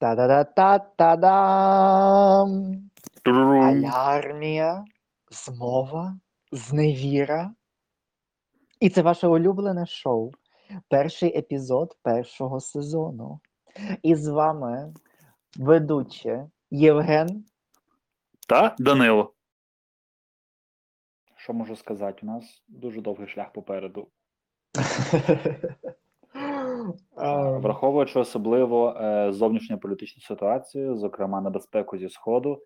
Та-да-да-та-та-дам! Алярмія, змова, зневіра. І це ваше улюблене шоу. Перший епізод першого сезону. І з вами ведучі Євген. Та Данило. Що можу сказати? У нас дуже довгий шлях попереду. Ем, Враховуючи особливо е, зовнішньополітичну ситуацію, зокрема небезпеку зі Сходу,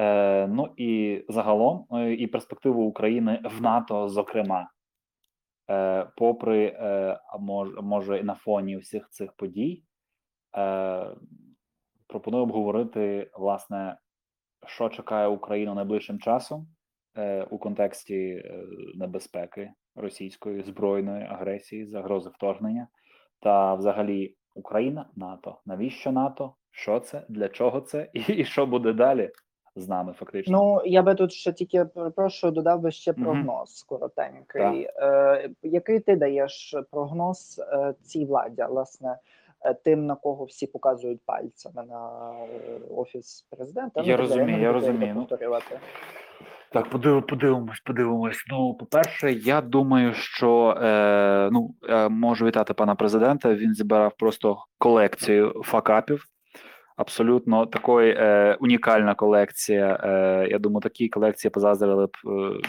е, ну і загалом, е, і перспективу України в НАТО, зокрема, е, попри, е, може, і на фоні всіх цих подій, е, пропоную обговорити, власне, що чекає Україну найближчим часом е, у контексті е, небезпеки російської збройної агресії, загрози вторгнення та взагалі Україна, НАТО. Навіщо НАТО? Що це? Для чого це? І, і що буде далі з нами, фактично? Ну, я би тут ще тільки перепрошую, додав би ще прогноз коротенький. Е, який ти даєш прогноз е, цій владі, власне, е, тим, на кого всі показують пальцями на е, офіс президента? Я так розумію, я розумію. Так, подив, подивимось, подивимось. Ну, по-перше, я думаю, що е, ну е, можу вітати пана президента. Він зібрав просто колекцію факапів. Абсолютно такої е, унікальна колекція. Е, я думаю, такі колекції позаздрили б е,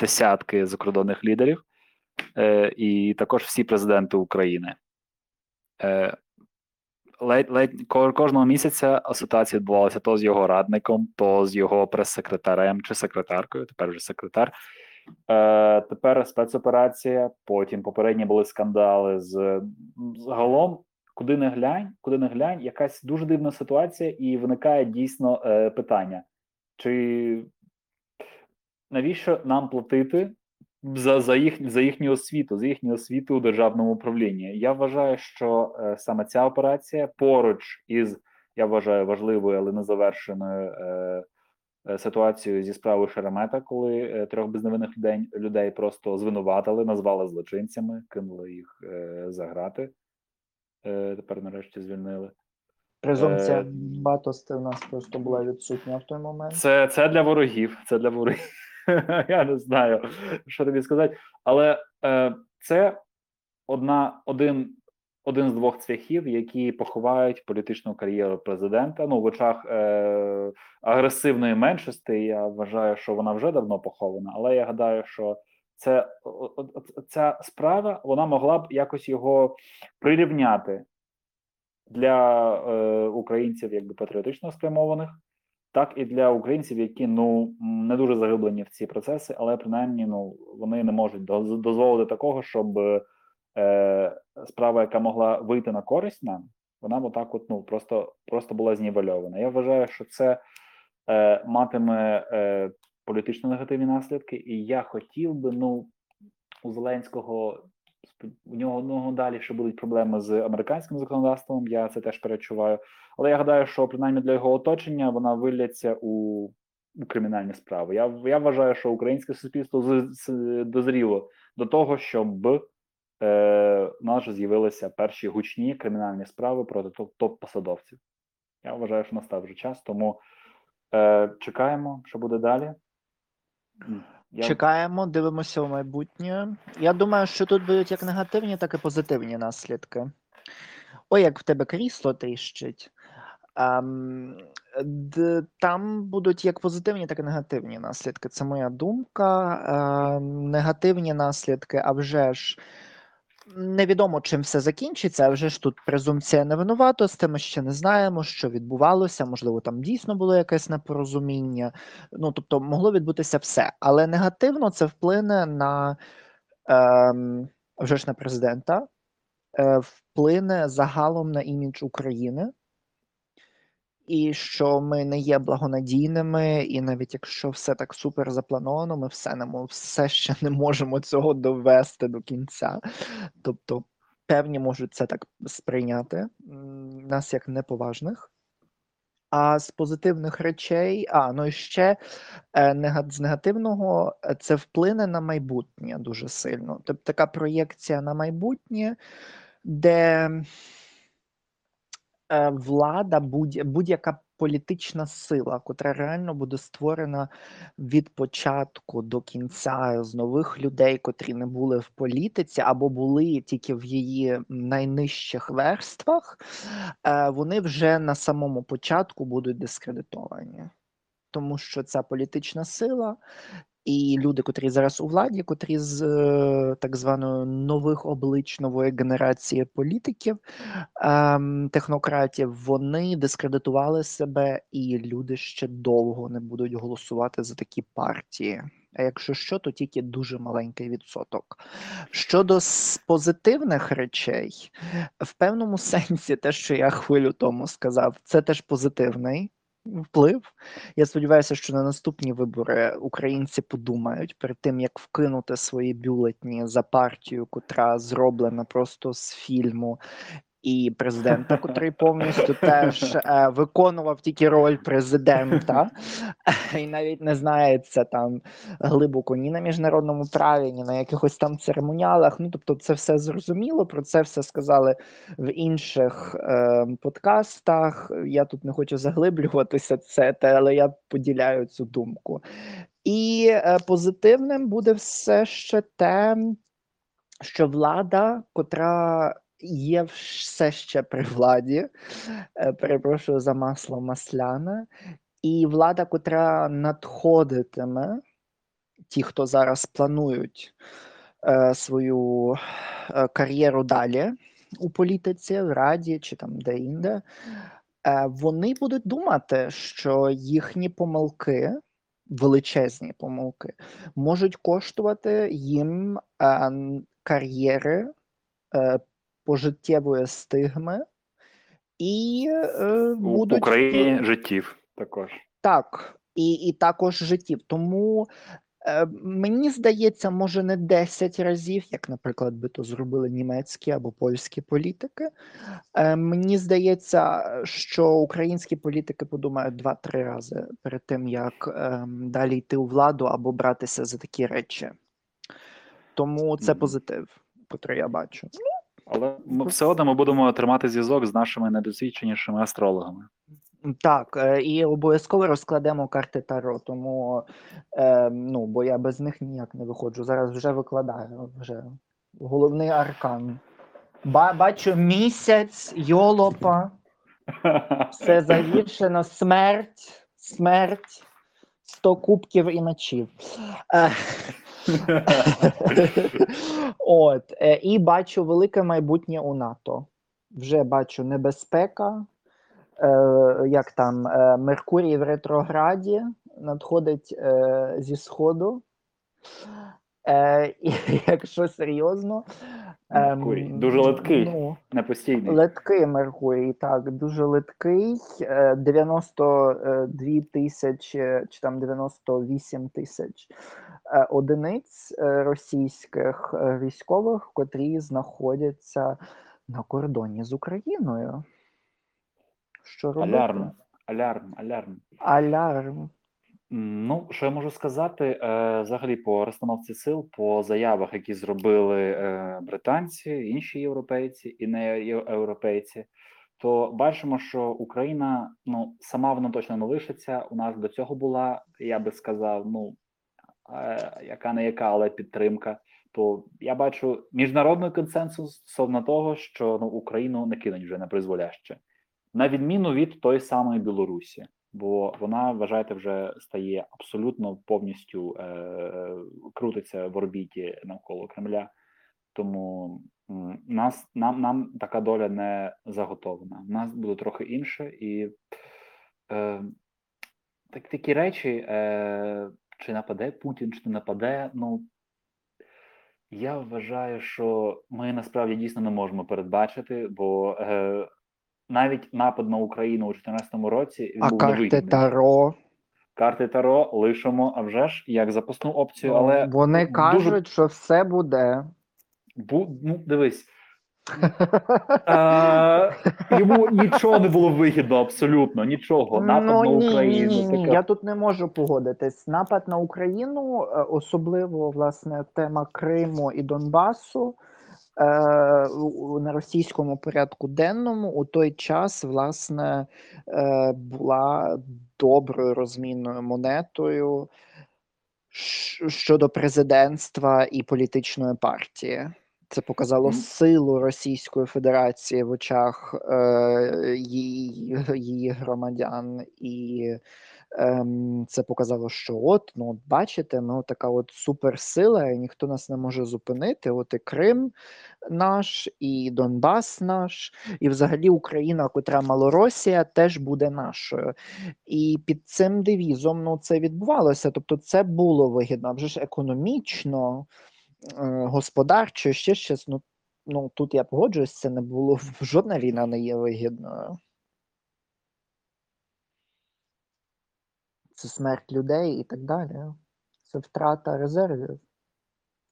десятки закордонних лідерів, е, і також всі президенти України. Е, ледь, ледь кожного місяця ситуація відбувалася то з його радником, то з його прес-секретарем чи секретаркою, тепер вже секретар. Е, тепер спецоперація, потім попередні були скандали з загалом. Куди не глянь, куди не глянь, якась дуже дивна ситуація, і виникає дійсно е, питання: чи навіщо нам платити за, за, їх, за їхню освіту, за їхню освіту у державному управлінні? Я вважаю, що е, саме ця операція поруч із я вважаю важливою, але незавершеною е, е, ситуацією зі справою Шеремета, коли е, трьох безневинних людей, людей просто звинуватили, назвали злочинцями, кинули їх е, за грати. Е, тепер нарешті звільнили. Презумпція Е, батости в нас просто була відсутня в той момент. Це, це для ворогів. Це для ворогів. Я не знаю, що тобі сказати. Але е, це одна, один, один з двох цвяхів, які поховають політичну кар'єру президента. Ну, в очах е, агресивної меншості. Я вважаю, що вона вже давно похована, але я гадаю, що це ця справа вона могла б якось його прирівняти для е, українців, якби патріотично спрямованих, так і для українців, які ну не дуже заглиблені в ці процеси, але принаймні ну вони не можуть доз- дозволити такого, щоб е, справа, яка могла вийти на користь нам, вона отак от ну просто просто була знівельована. Я вважаю, що це е, матиме е, політично негативні наслідки, і я хотів би ну у Зеленського у нього, у нього далі ще будуть проблеми з американським законодавством. Я це теж перечуваю. Але я гадаю, що принаймні для його оточення вона вилляться у, у кримінальні справи. Я, я вважаю, що українське суспільство з, з- дозріло до того, щоб е, у нас же з'явилися перші гучні кримінальні справи проти топ- топ-посадовців. Я вважаю, що настав вже час, тому е, чекаємо, що буде далі. Я, Чекаємо, дивимося в майбутнє. Я думаю, що тут будуть як негативні, так і позитивні наслідки. Ой, як в тебе крісло тріщить. Ем, там будуть як позитивні, так і негативні наслідки. Це моя думка. Ем, негативні наслідки, а вже ж невідомо, чим все закінчиться, а вже ж тут презумпція невинуватості, ми ще не знаємо, що відбувалося. Можливо, там дійсно було якесь непорозуміння. Ну, тобто, могло відбутися все. Але негативно це вплине на ем, вже ж на президента, е, вплине загалом на імідж України. І що ми не є благонадійними, і навіть якщо все так супер заплановано, ми все не все ще не можемо цього довести до кінця. Тобто, певні можуть це так сприйняти нас як неповажних. А з позитивних речей, а ну і ще е, з негативного е, це вплине на майбутнє дуже сильно. Тобто така проєкція на майбутнє, де влада, будь, будь-яка політична сила, котра реально буде створена від початку до кінця з нових людей, котрі не були в політиці або були тільки в її найнижчих верствах, е, вони вже на самому початку будуть дискредитовані. Тому що ця політична сила і люди, котрі зараз у владі, котрі з е, так званої нових облич нової генерації політиків, ем, технократів, вони дискредитували себе, і люди ще довго не будуть голосувати за такі партії. А якщо що, то тільки дуже маленький відсоток. Щодо позитивних речей, в певному сенсі, те, що я хвилю тому сказав, це теж позитивний вплив. Я сподіваюся, що на наступні вибори українці подумають перед тим, як вкинути свої бюлетні за партію, котра зроблена просто з фільму. І президента, котрий повністю теж е, виконував тільки роль президента, і навіть не знається там глибоко ні на міжнародному праві, ні на якихось там церемоніалах. Ну тобто, це все зрозуміло. Про це все сказали в інших е, подкастах. Я тут не хочу заглиблюватися це, те, але я поділяю цю думку. І е, позитивним буде все ще те, що влада, котра є все ще при владі, е, перепрошую за масло масляне, і влада, котра надходитиме, ті, хто зараз планують е, свою е, кар'єру далі у політиці, в раді чи там де-інде, е, вони будуть думати, що їхні помилки, величезні помилки, можуть коштувати їм е, кар'єри, е, пожиттєвої стигми, і е, будуть Україні життів також. так, і, і також життів. Тому е, мені здається, може не 10 разів, як, наприклад, би то зробили німецькі або польські політики. Е, мені здається, що українські політики подумають 2-3 рази перед тим, як е, далі йти у владу або братися за такі речі. Тому це позитив, котрий я бачу. Але ми все одно ми будемо тримати зв'язок з нашими недосвідченішими астрологами. Так, е, і обов'язково розкладемо карти Таро, тому е, ну, бо я без них ніяк не виходжу. Зараз вже викладаю вже головний аркан. Ба- бачу місяць, йолопа, все загіршено, смерть, смерть, сто кубків і мечів. Е, От, е, і бачу велике майбутнє у НАТО. Вже бачу небезпека. Е, як там е, Меркурій в ретрограді надходить е, зі сходу. Е, і якщо серйозно, ем, Меркурій дуже литкий. Ну, Не постійний. Литкий Меркурій, так, дуже литкий. Е, 92 тисячі чи там 98 тисяч одиниць е, російських е, військових, котрі знаходяться на кордоні з Україною. Що робити? Алярм, алярм, алярм. Алярм. Ну, що я можу сказати, е, взагалі по розстановці сил, по заявах, які зробили е, британці, інші європейці і не європейці, то бачимо, що Україна ну сама вона точно не лишиться. У нас до цього була, я би сказав, ну е, яка не яка, але підтримка. То я бачу міжнародний консенсус стосовно того, що ну Україну не кинуть вже на призволяще, на відміну від тої самої Білорусі бо вона, вважаєте, вже стає абсолютно повністю е, крутиться в орбіті навколо Кремля. Тому нас нам, нам така доля не заготовлена. У нас буде трохи інше, і е, так, такі речі, е, чи нападе Путін, чи не нападе. Ну я вважаю, що ми насправді дійсно не можемо передбачити, бо е, навіть напад на Україну у 2014 році він А був карти. Таро. Карти Таро лишимо, а вже ж як запасну опцію, але Вони дуже кажуть, що все буде. бу, ну дивись. Е, йому нічого не було вигідно, абсолютно нічого. Напад ну, на ні, Україну. Ні, ні, ні. таке- Я тут не можу погодитись. Напад на Україну, е, особливо власне тема Криму і Донбасу. е, на російському порядку денному у той час, власне, е, була доброю розмінною монетою щодо президентства і політичної партії. Це показало силу Російської Федерації в очах е, її, її громадян, і ем, це показало, що от, ну, от бачите, ми така от суперсила, і ніхто нас не може зупинити. От і Крим наш, і Донбас наш, і взагалі Україна, котра Малоросія, теж буде нашою. І під цим девізом ну, це відбувалося. Тобто, це було вигідно, вже ж економічно, е, господарчо, ще щось. Ну, ну тут я погоджуюсь, це не було жодна війна не є вигідною. Це смерть людей і так далі. Це втрата резервів.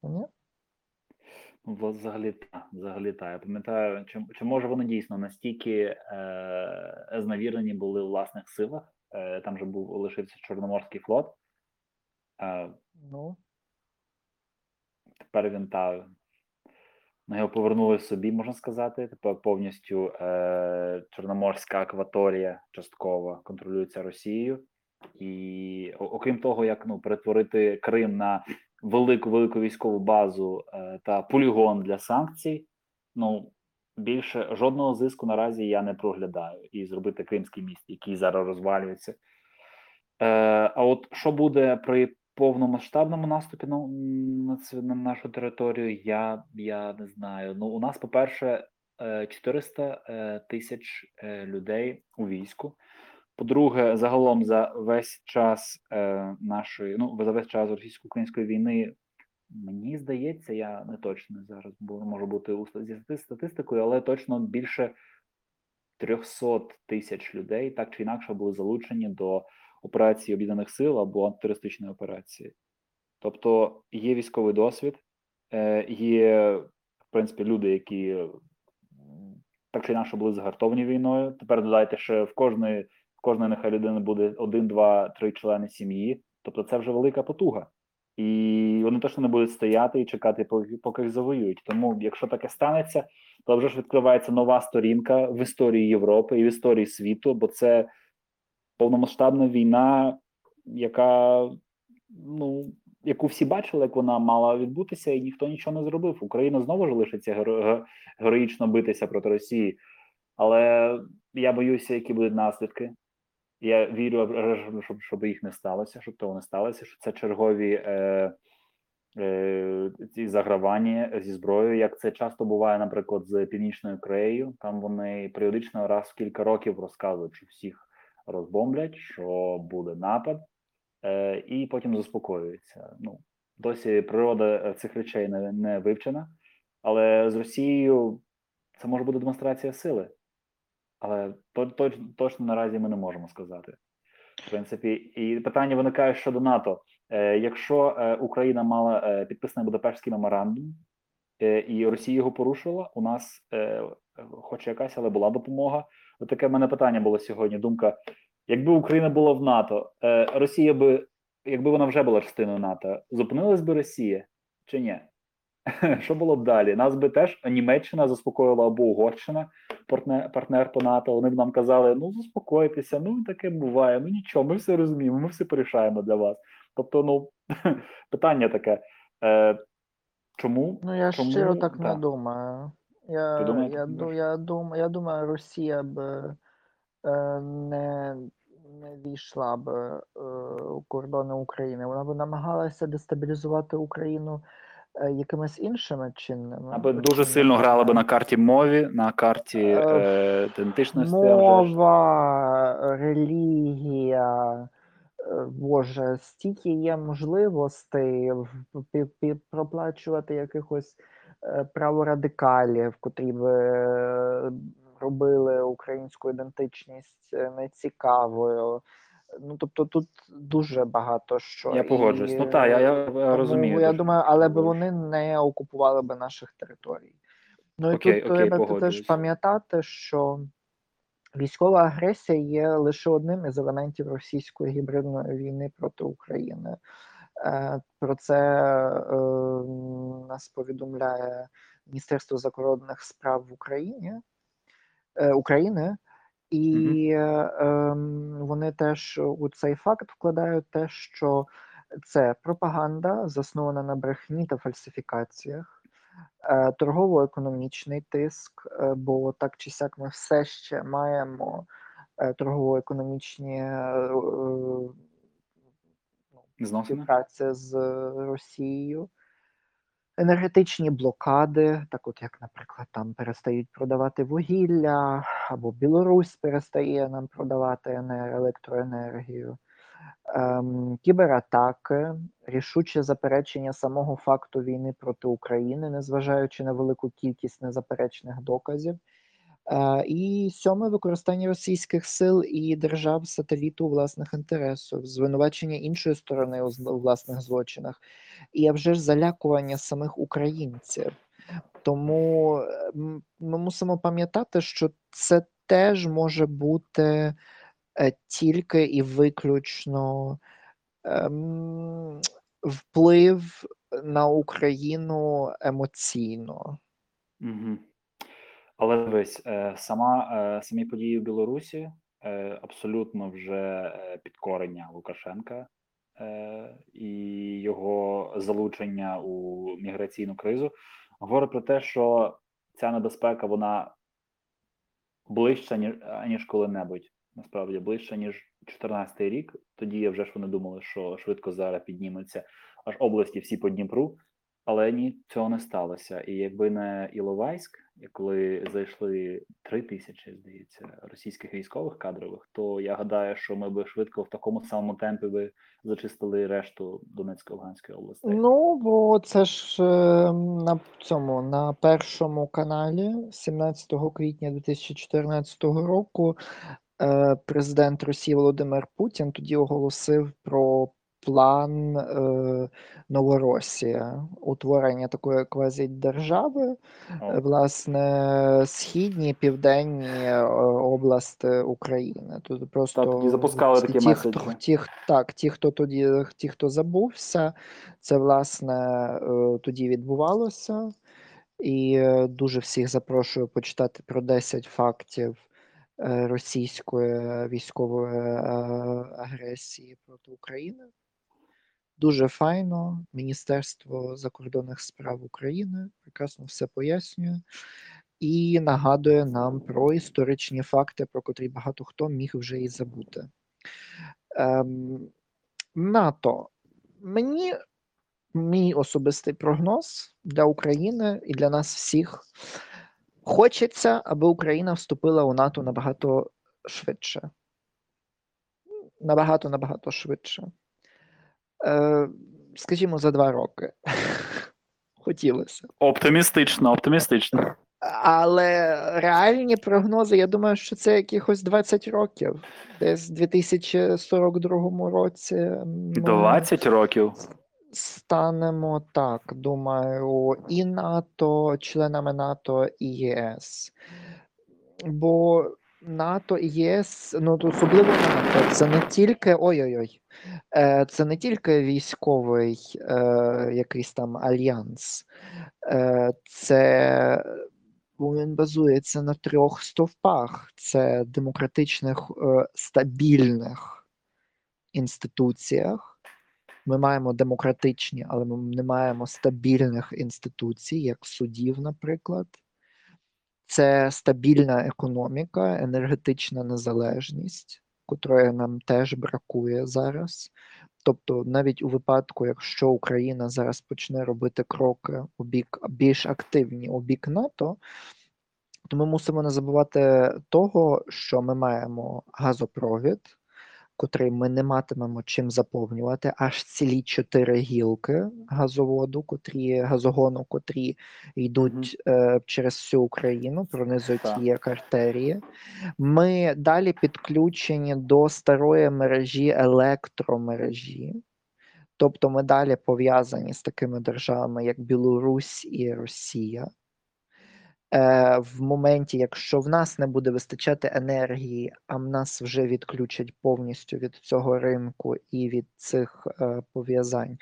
Ні? Ну, взагалі та, взагалі та. Я пам'ятаю, чи, чи може вони дійсно настільки е, зневірені були у власних силах? Е, там же був лишився Чорноморський флот. Е, Ну, тепер він та на його повернули собі, можна сказати. Тепер повністю е, Чорноморська акваторія частково контролюється Росією. І окрім того, як ну перетворити Крим на велику велику військову базу е, та полігон для санкцій, ну більше жодного зиску наразі я не проглядаю і зробити Кримський міст, який зараз розвалюється. Е, а от що буде при повномасштабному наступі на, на, на нашу територію, я, я не знаю. Ну, у нас, по-перше, е, 400 е, тисяч е, людей у війську. По-друге, загалом за весь час е, нашої, ну за весь час російсько-української війни, мені здається, я не точно зараз можу бути у зі статистикою, але точно більше 300 тисяч людей так чи інакше були залучені до операції об'єднаних сил або антитерористичної операції. Тобто є військовий досвід, е, є в принципі люди, які так чи інакше були загартовані війною. Тепер додайте, що в кожної в кожної нехай людини буде один, два, три члени сім'ї. Тобто це вже велика потуга. І вони точно не будуть стояти і чекати, поки, поки їх завоюють. Тому, якщо таке станеться, то вже ж відкривається нова сторінка в історії Європи і в історії світу, бо це повномасштабна війна, яка ну яку всі бачили, як вона мала відбутися, і ніхто нічого не зробив. Україна знову ж лишиться геро- героїчно битися проти Росії, але я боюся, які будуть наслідки. Я вірю, щоб, щоб їх не сталося, щоб того не сталося, що це чергові е, е, ці загравання зі зброєю, як це часто буває, наприклад, з Північною Кореєю. Там вони періодично раз в кілька років розказують, що всіх розбомблять, що буде напад, е, і потім заспокоюються. Ну, досі природа е, цих речей не, не вивчена, але з Росією це може бути демонстрація сили. Але то, то, точно наразі ми не можемо сказати. В принципі, і питання виникає щодо НАТО. Е, якщо е, Україна мала е, підписаний Будапештський меморандум, е, і Росія його порушила, у нас, е, хоч якась, але була допомога. От таке в мене питання було сьогодні. Думка: якби Україна була в НАТО, е, Росія би, якби вона вже була частиною НАТО, зупинилась би Росія чи ні? Що було б далі? Нас би теж Німеччина заспокоїла або Угорщина, партнер, партнер по НАТО. Вони б нам казали: ну заспокойтеся, ну таке буває, ну нічого, ми все розуміємо, ми все порішаємо для вас. Тобто, ну питання таке. Е, Чому? Ну, я Чому? щиро так не думаю. Я, думаєш, я, так я, думаю, я думаю, Росія б е, не, не війшла б е, у кордони України. Вона б намагалася дестабілізувати Україну е, якимись іншими чинними. Аби дуже сильно грали би на карті мові, на карті Е, ідентичності. Мова, релігія, Боже, стільки є можливостей проплачувати якихось праворадикалів, котрі б е, робили українську ідентичність е, нецікавою. Ну, тобто тут дуже багато що. Я погоджуюсь. І, Ну так, я, я, е, тому розумію. Я думаю, але б вони не окупували би наших територій. Ну і Окей, тут окей, треба теж пам'ятати, що військова агресія є лише одним із елементів російської гібридної війни проти України. Е, Про це е, нас повідомляє Міністерство закордонних справ в Україні е, України, і ем, вони теж у цей факт вкладають те, що це пропаганда, заснована на брехні та фальсифікаціях, торгово-економічний тиск, бо так чи сяк ми все ще маємо торгово-економічні Співпраця з Росією. Енергетичні блокади, так от як, наприклад, там перестають продавати вугілля, або Білорусь перестає нам продавати ене- електроенергію, ем, кібератаки, рішуче заперечення самого факту війни проти України, незважаючи на велику кількість незаперечних доказів. І сьоме використання російських сил і держав сателіту у власних інтересах, звинувачення іншої сторони у власних злочинах, і а вже ж залякування самих українців. Тому е, ми мусимо пам'ятати, що це теж може бути е, тільки і виключно ем, вплив на Україну емоційно. Угу. Але дивись, е, сама, е, самі події в Білорусі е, абсолютно вже підкорення Лукашенка і його залучення у міграційну кризу говорить про те, що ця небезпека вона ближча, ніж, ніж коли-небудь. Насправді ближче, ніж 14 рік. Тоді вже ж вони думали, що швидко зараз підніметься аж області всі по Дніпру. Але ні, цього не сталося. І якби не Іловайськ, коли зайшли три тисячі, здається, російських військових кадрових, то я гадаю, що ми би швидко в такому самому темпі би зачистили решту Донецької Луганської областей. Ну, бо це ж е, на цьому на першому каналі 17 квітня 2014 року е, президент Росії Володимир Путін тоді оголосив про план е, Новоросія, утворення такої квазідержави, О, е, власне, східні, південні е, області України. Тут просто Та, тоді запускали такі ті, хто, ті, так, ті, хто тоді, ті, хто забувся, це власне е, тоді відбувалося. І е, дуже всіх запрошую почитати про 10 фактів е, російської військової е, агресії проти України. Дуже файно. Міністерство закордонних справ України прекрасно все пояснює і нагадує нам про історичні факти, про котрі багато хто міг вже і забути. Ем, НАТО. Мені мій особистий прогноз для України і для нас всіх. Хочеться, аби Україна вступила у НАТО набагато швидше. Набагато набагато швидше. Е, скажімо, за два роки. Хотілося. Оптимістично, оптимістично. Але реальні прогнози, я думаю, що це якихось 20 років. Десь в 2042 році. ми 20 років. станемо так, думаю, і НАТО, членами НАТО і ЄС. Бо НАТО і ЄС, ну особливо НАТО, це не тільки ой-ой-ой, е, це не тільки військовий е, якийсь там альянс, е, це він базується на трьох стовпах: це демократичних е, стабільних інституціях. Ми маємо демократичні, але ми не маємо стабільних інституцій, як судів, наприклад. Це стабільна економіка, енергетична незалежність, котрої нам теж бракує зараз. Тобто, навіть у випадку, якщо Україна зараз почне робити кроки у бік більш активні у бік НАТО, то ми мусимо не забувати того, що ми маємо газопровід, котрий ми не матимемо чим заповнювати, аж цілі чотири гілки газоводу, котрі газогону, котрі йдуть е, через всю Україну, пронизують Так. її артерії. Ми далі підключені до старої мережі електромережі. Тобто ми далі пов'язані з такими державами, як Білорусь і Росія. Е, в моменті, якщо в нас не буде вистачати енергії, а в нас вже відключать повністю від цього ринку і від цих е, пов'язань,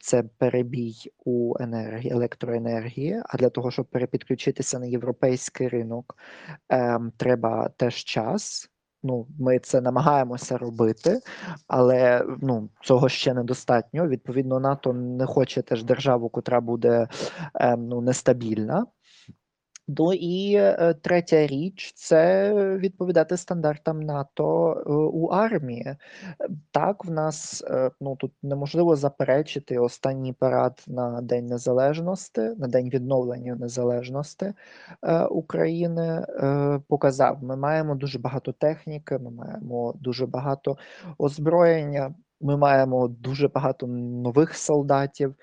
це перебій у енергії, електроенергії, а для того, щоб перепідключитися на європейський ринок, ем, треба теж час. Ну, ми це намагаємося робити, але ну, цього ще недостатньо. Відповідно, НАТО не хоче теж державу, котра буде ем, ну, нестабільна. Ну і е, третя річ це відповідати стандартам НАТО е, у армії. Так, в нас е, ну тут неможливо заперечити останній парад на День Незалежності, на День відновлення незалежності України показав. Ми маємо дуже багато техніки, ми маємо дуже багато озброєння, ми маємо дуже багато нових солдатів.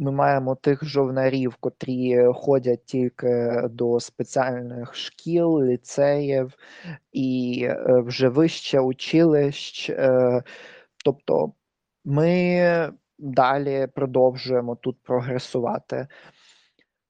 Ми маємо тих жовнарів, котрі ходять тільки до спеціальних шкіл, ліцеїв і е, вже вище училищ. Е, тобто ми далі продовжуємо тут прогресувати.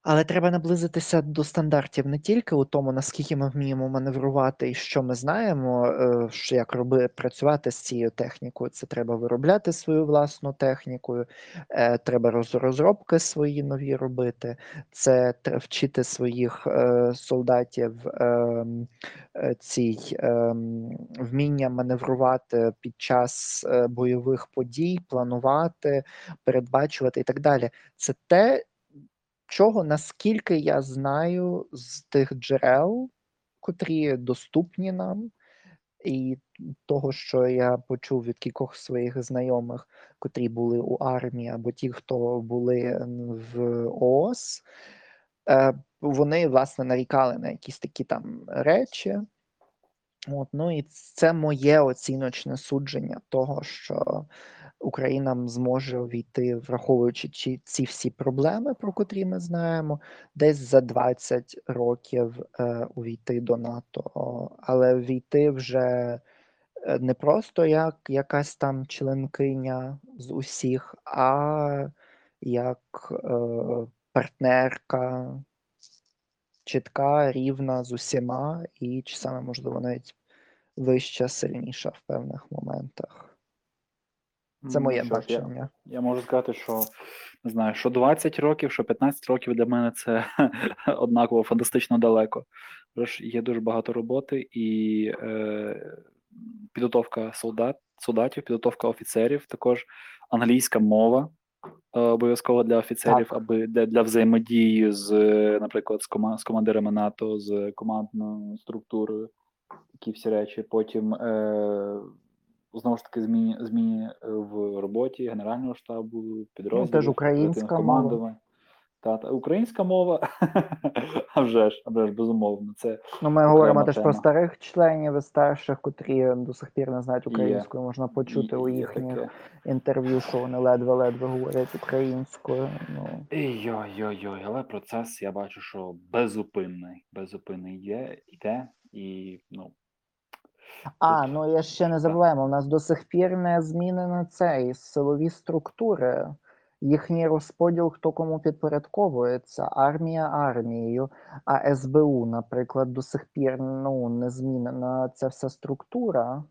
Але треба наблизитися до стандартів не тільки у тому, наскільки ми вміємо маневрувати і що ми знаємо, е, що як роби працювати з цією технікою. Це треба виробляти свою власну техніку, е, треба розробки свої нові робити, це вчити своїх е, солдатів ем, цій ем, вміння маневрувати під час бойових подій, планувати, передбачувати і так далі. Це те, чого, наскільки я знаю, з тих джерел, котрі доступні нам, і того, що я почув від кількох своїх знайомих, котрі були у армії, або ті, хто були в ООС, е, вони власне нарікали на якісь такі там речі. От, ну і це моє оціночне судження того, що Україна зможе увійти, враховуючи чи- ці всі проблеми, про котрі ми знаємо, десь за 20 років е, увійти до НАТО, але війти вже е, не просто як якась там членкиня з усіх, а як е, партнерка, чітка, рівна з усіма, і чи саме можливо навіть вища, сильніша в певних моментах. Це моє що ж, я- Я можу сказати, що не знаю, що 20 років, що 15 років для мене це однаково фантастично далеко. Тож є дуже багато роботи і е, підготовка солдат, солдатів, підготовка офіцерів, також англійська мова е, обов'язково для офіцерів, Так. аби для, для взаємодії з, наприклад, з, кома, з командирами НАТО, з командною структурою, такі всі речі. Потім е, знову ж таки зміни, зміни е, в роботі Генерального штабу, підрозділів, українська оперативних мова. Та, та українська мова, а вже ж, а вже ж безумовно. Це Ну, ми говоримо теж про старих членів і старших, котрі до сих пір не знають Є. українською. Можна почути у їхніх таке. інтерв'ю, що вони ледве-ледве говорять українською. Ну Йой-йой-йой, але процес я бачу, що безупинний. Безупинний є, йде, і ну а ну я ще не забуваємо. У нас до сих пір не змінено цей силові структури. Їхній розподіл, хто кому підпорядковується, армія армією, а СБУ, наприклад, до сих пір ну не змінена ця вся структура,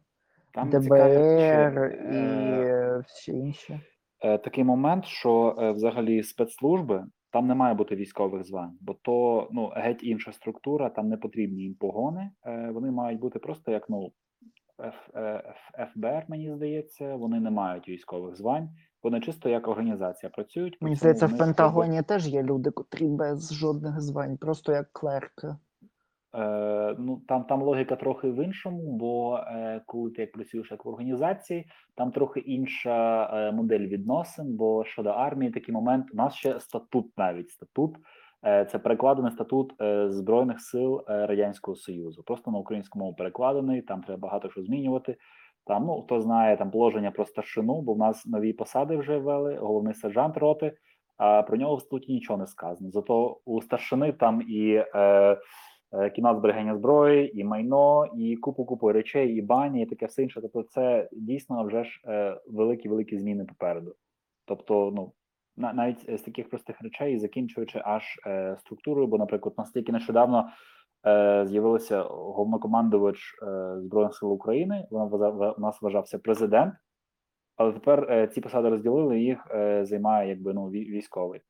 там цікаві ДБР ще, і е, всі інші. е, такий момент, що е, взагалі спецслужби там не має бути військових звань, бо то ну геть інша структура, там не потрібні їм погони. Е, вони мають бути просто як ну Ф, е, Ф- ФБР, мені здається, вони не мають військових звань. Вони чисто як організація працюють. Мені здається, в Пентагоні теж є люди, котрі без жодних звань, просто як клерки. Е, ну там, там логіка трохи в іншому, бо е, коли ти як працюєш як в організації, там трохи інша е, модель відносин. Бо щодо армії, такий момент у нас ще статут, навіть статут. Е, це перекладений статут е, збройних сил радянського союзу. Просто на українську мову перекладений. Там треба багато що змінювати. Там, ну хто знає там положення про старшину, бо в нас нові посади вже ввели, головний сержант роти. А про нього в статуті нічого не сказано. Зато у старшини там і е, кімнат зберігання зброї, і майно, і купу купу речей, і бані, і таке все інше. Тобто, це дійсно вже ж е, великі великі зміни попереду. Тобто, ну навіть з таких простих речей, закінчуючи аж е, структурою, бо, наприклад, настільки нещодавно е, з'явився головнокомандувач е, збройних сил України. Вона у нас вважався президент. але тепер е, ці посади розділили, їх е, займає якби ну вій- військовий.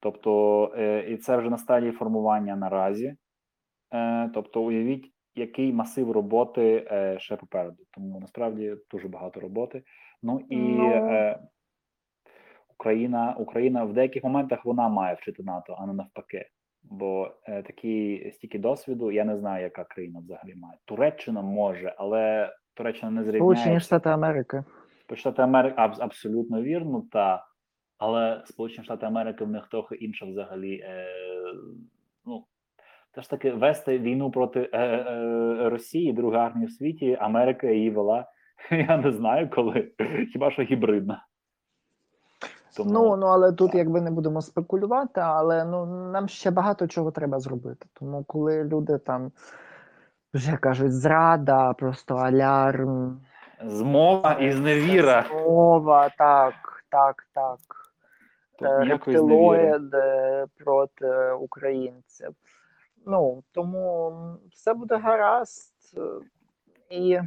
Тобто, е, і це вже на стадії формування наразі. Е, тобто, уявіть, який масив роботи е, ще попереду. Тому насправді дуже багато роботи. Ну і Ну. е, Україна, Україна в деяких моментах вона має вчити НАТО, а не навпаки. Бо е, такі стільки досвіду, я не знаю, яка країна взагалі має. Туреччина може, але Туреччина не Сполучені. Штати Америки. Штати Америки аб- абсолютно вірно, та але Сполучені Штати Америки в них трохи інша взагалі. Е, ну теж таки вести війну проти е, е, Росії, друга армія в світі. Америка її вела. Я не знаю коли, хіба що гібридна. Тому Ну, ну але тут якби не будемо спекулювати, але ну нам ще багато чого треба зробити. Тому коли люди там вже кажуть зрада, просто алярм, змова і зневіра. мова, так, так, так. Е, рептилоїди проти українців. Ну тому все буде гаразд. Е, І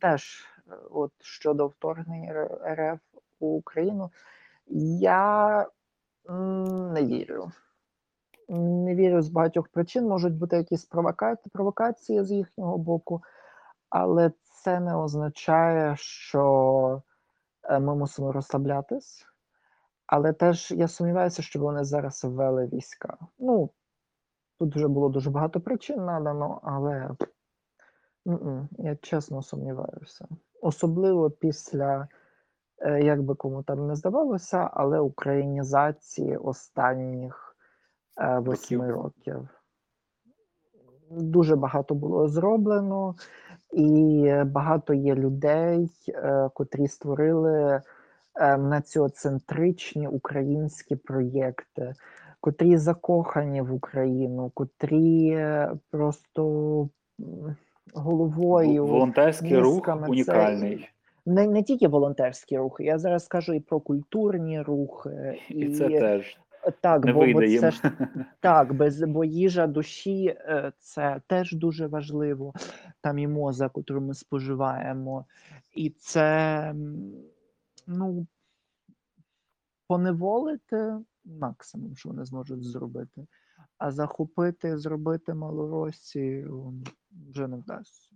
теж, е, от щодо вторгнення РФ у Україну, я не вірю. Не вірю з багатьох причин. Можуть бути якісь провока... провокації з їхнього боку, але це не означає, що е, ми мусимо розслаблятись. Але теж я сумніваюся, що вони зараз ввели війська. Ну, тут вже було дуже багато причин надано, але я чесно сумніваюся. Особливо після, е, як би кому там не здавалося, але українізації останніх е, восьми Років. Дуже багато було зроблено, і багато є людей, е, котрі створили е, націоцентричні українські проєкти, котрі закохані в Україну, котрі е, просто головою. Волонтерський рух мізками, це. Не, не тільки волонтерські рухи, я зараз кажу і про культурні рухи, і, І це теж так, не бо, бо це ж так, без бо їжа душі е, це теж дуже важливо. Там і моза, яку ми споживаємо, і це ну поневолити максимум, що вони зможуть зробити. А захопити, зробити Малоросію вже не вдасться.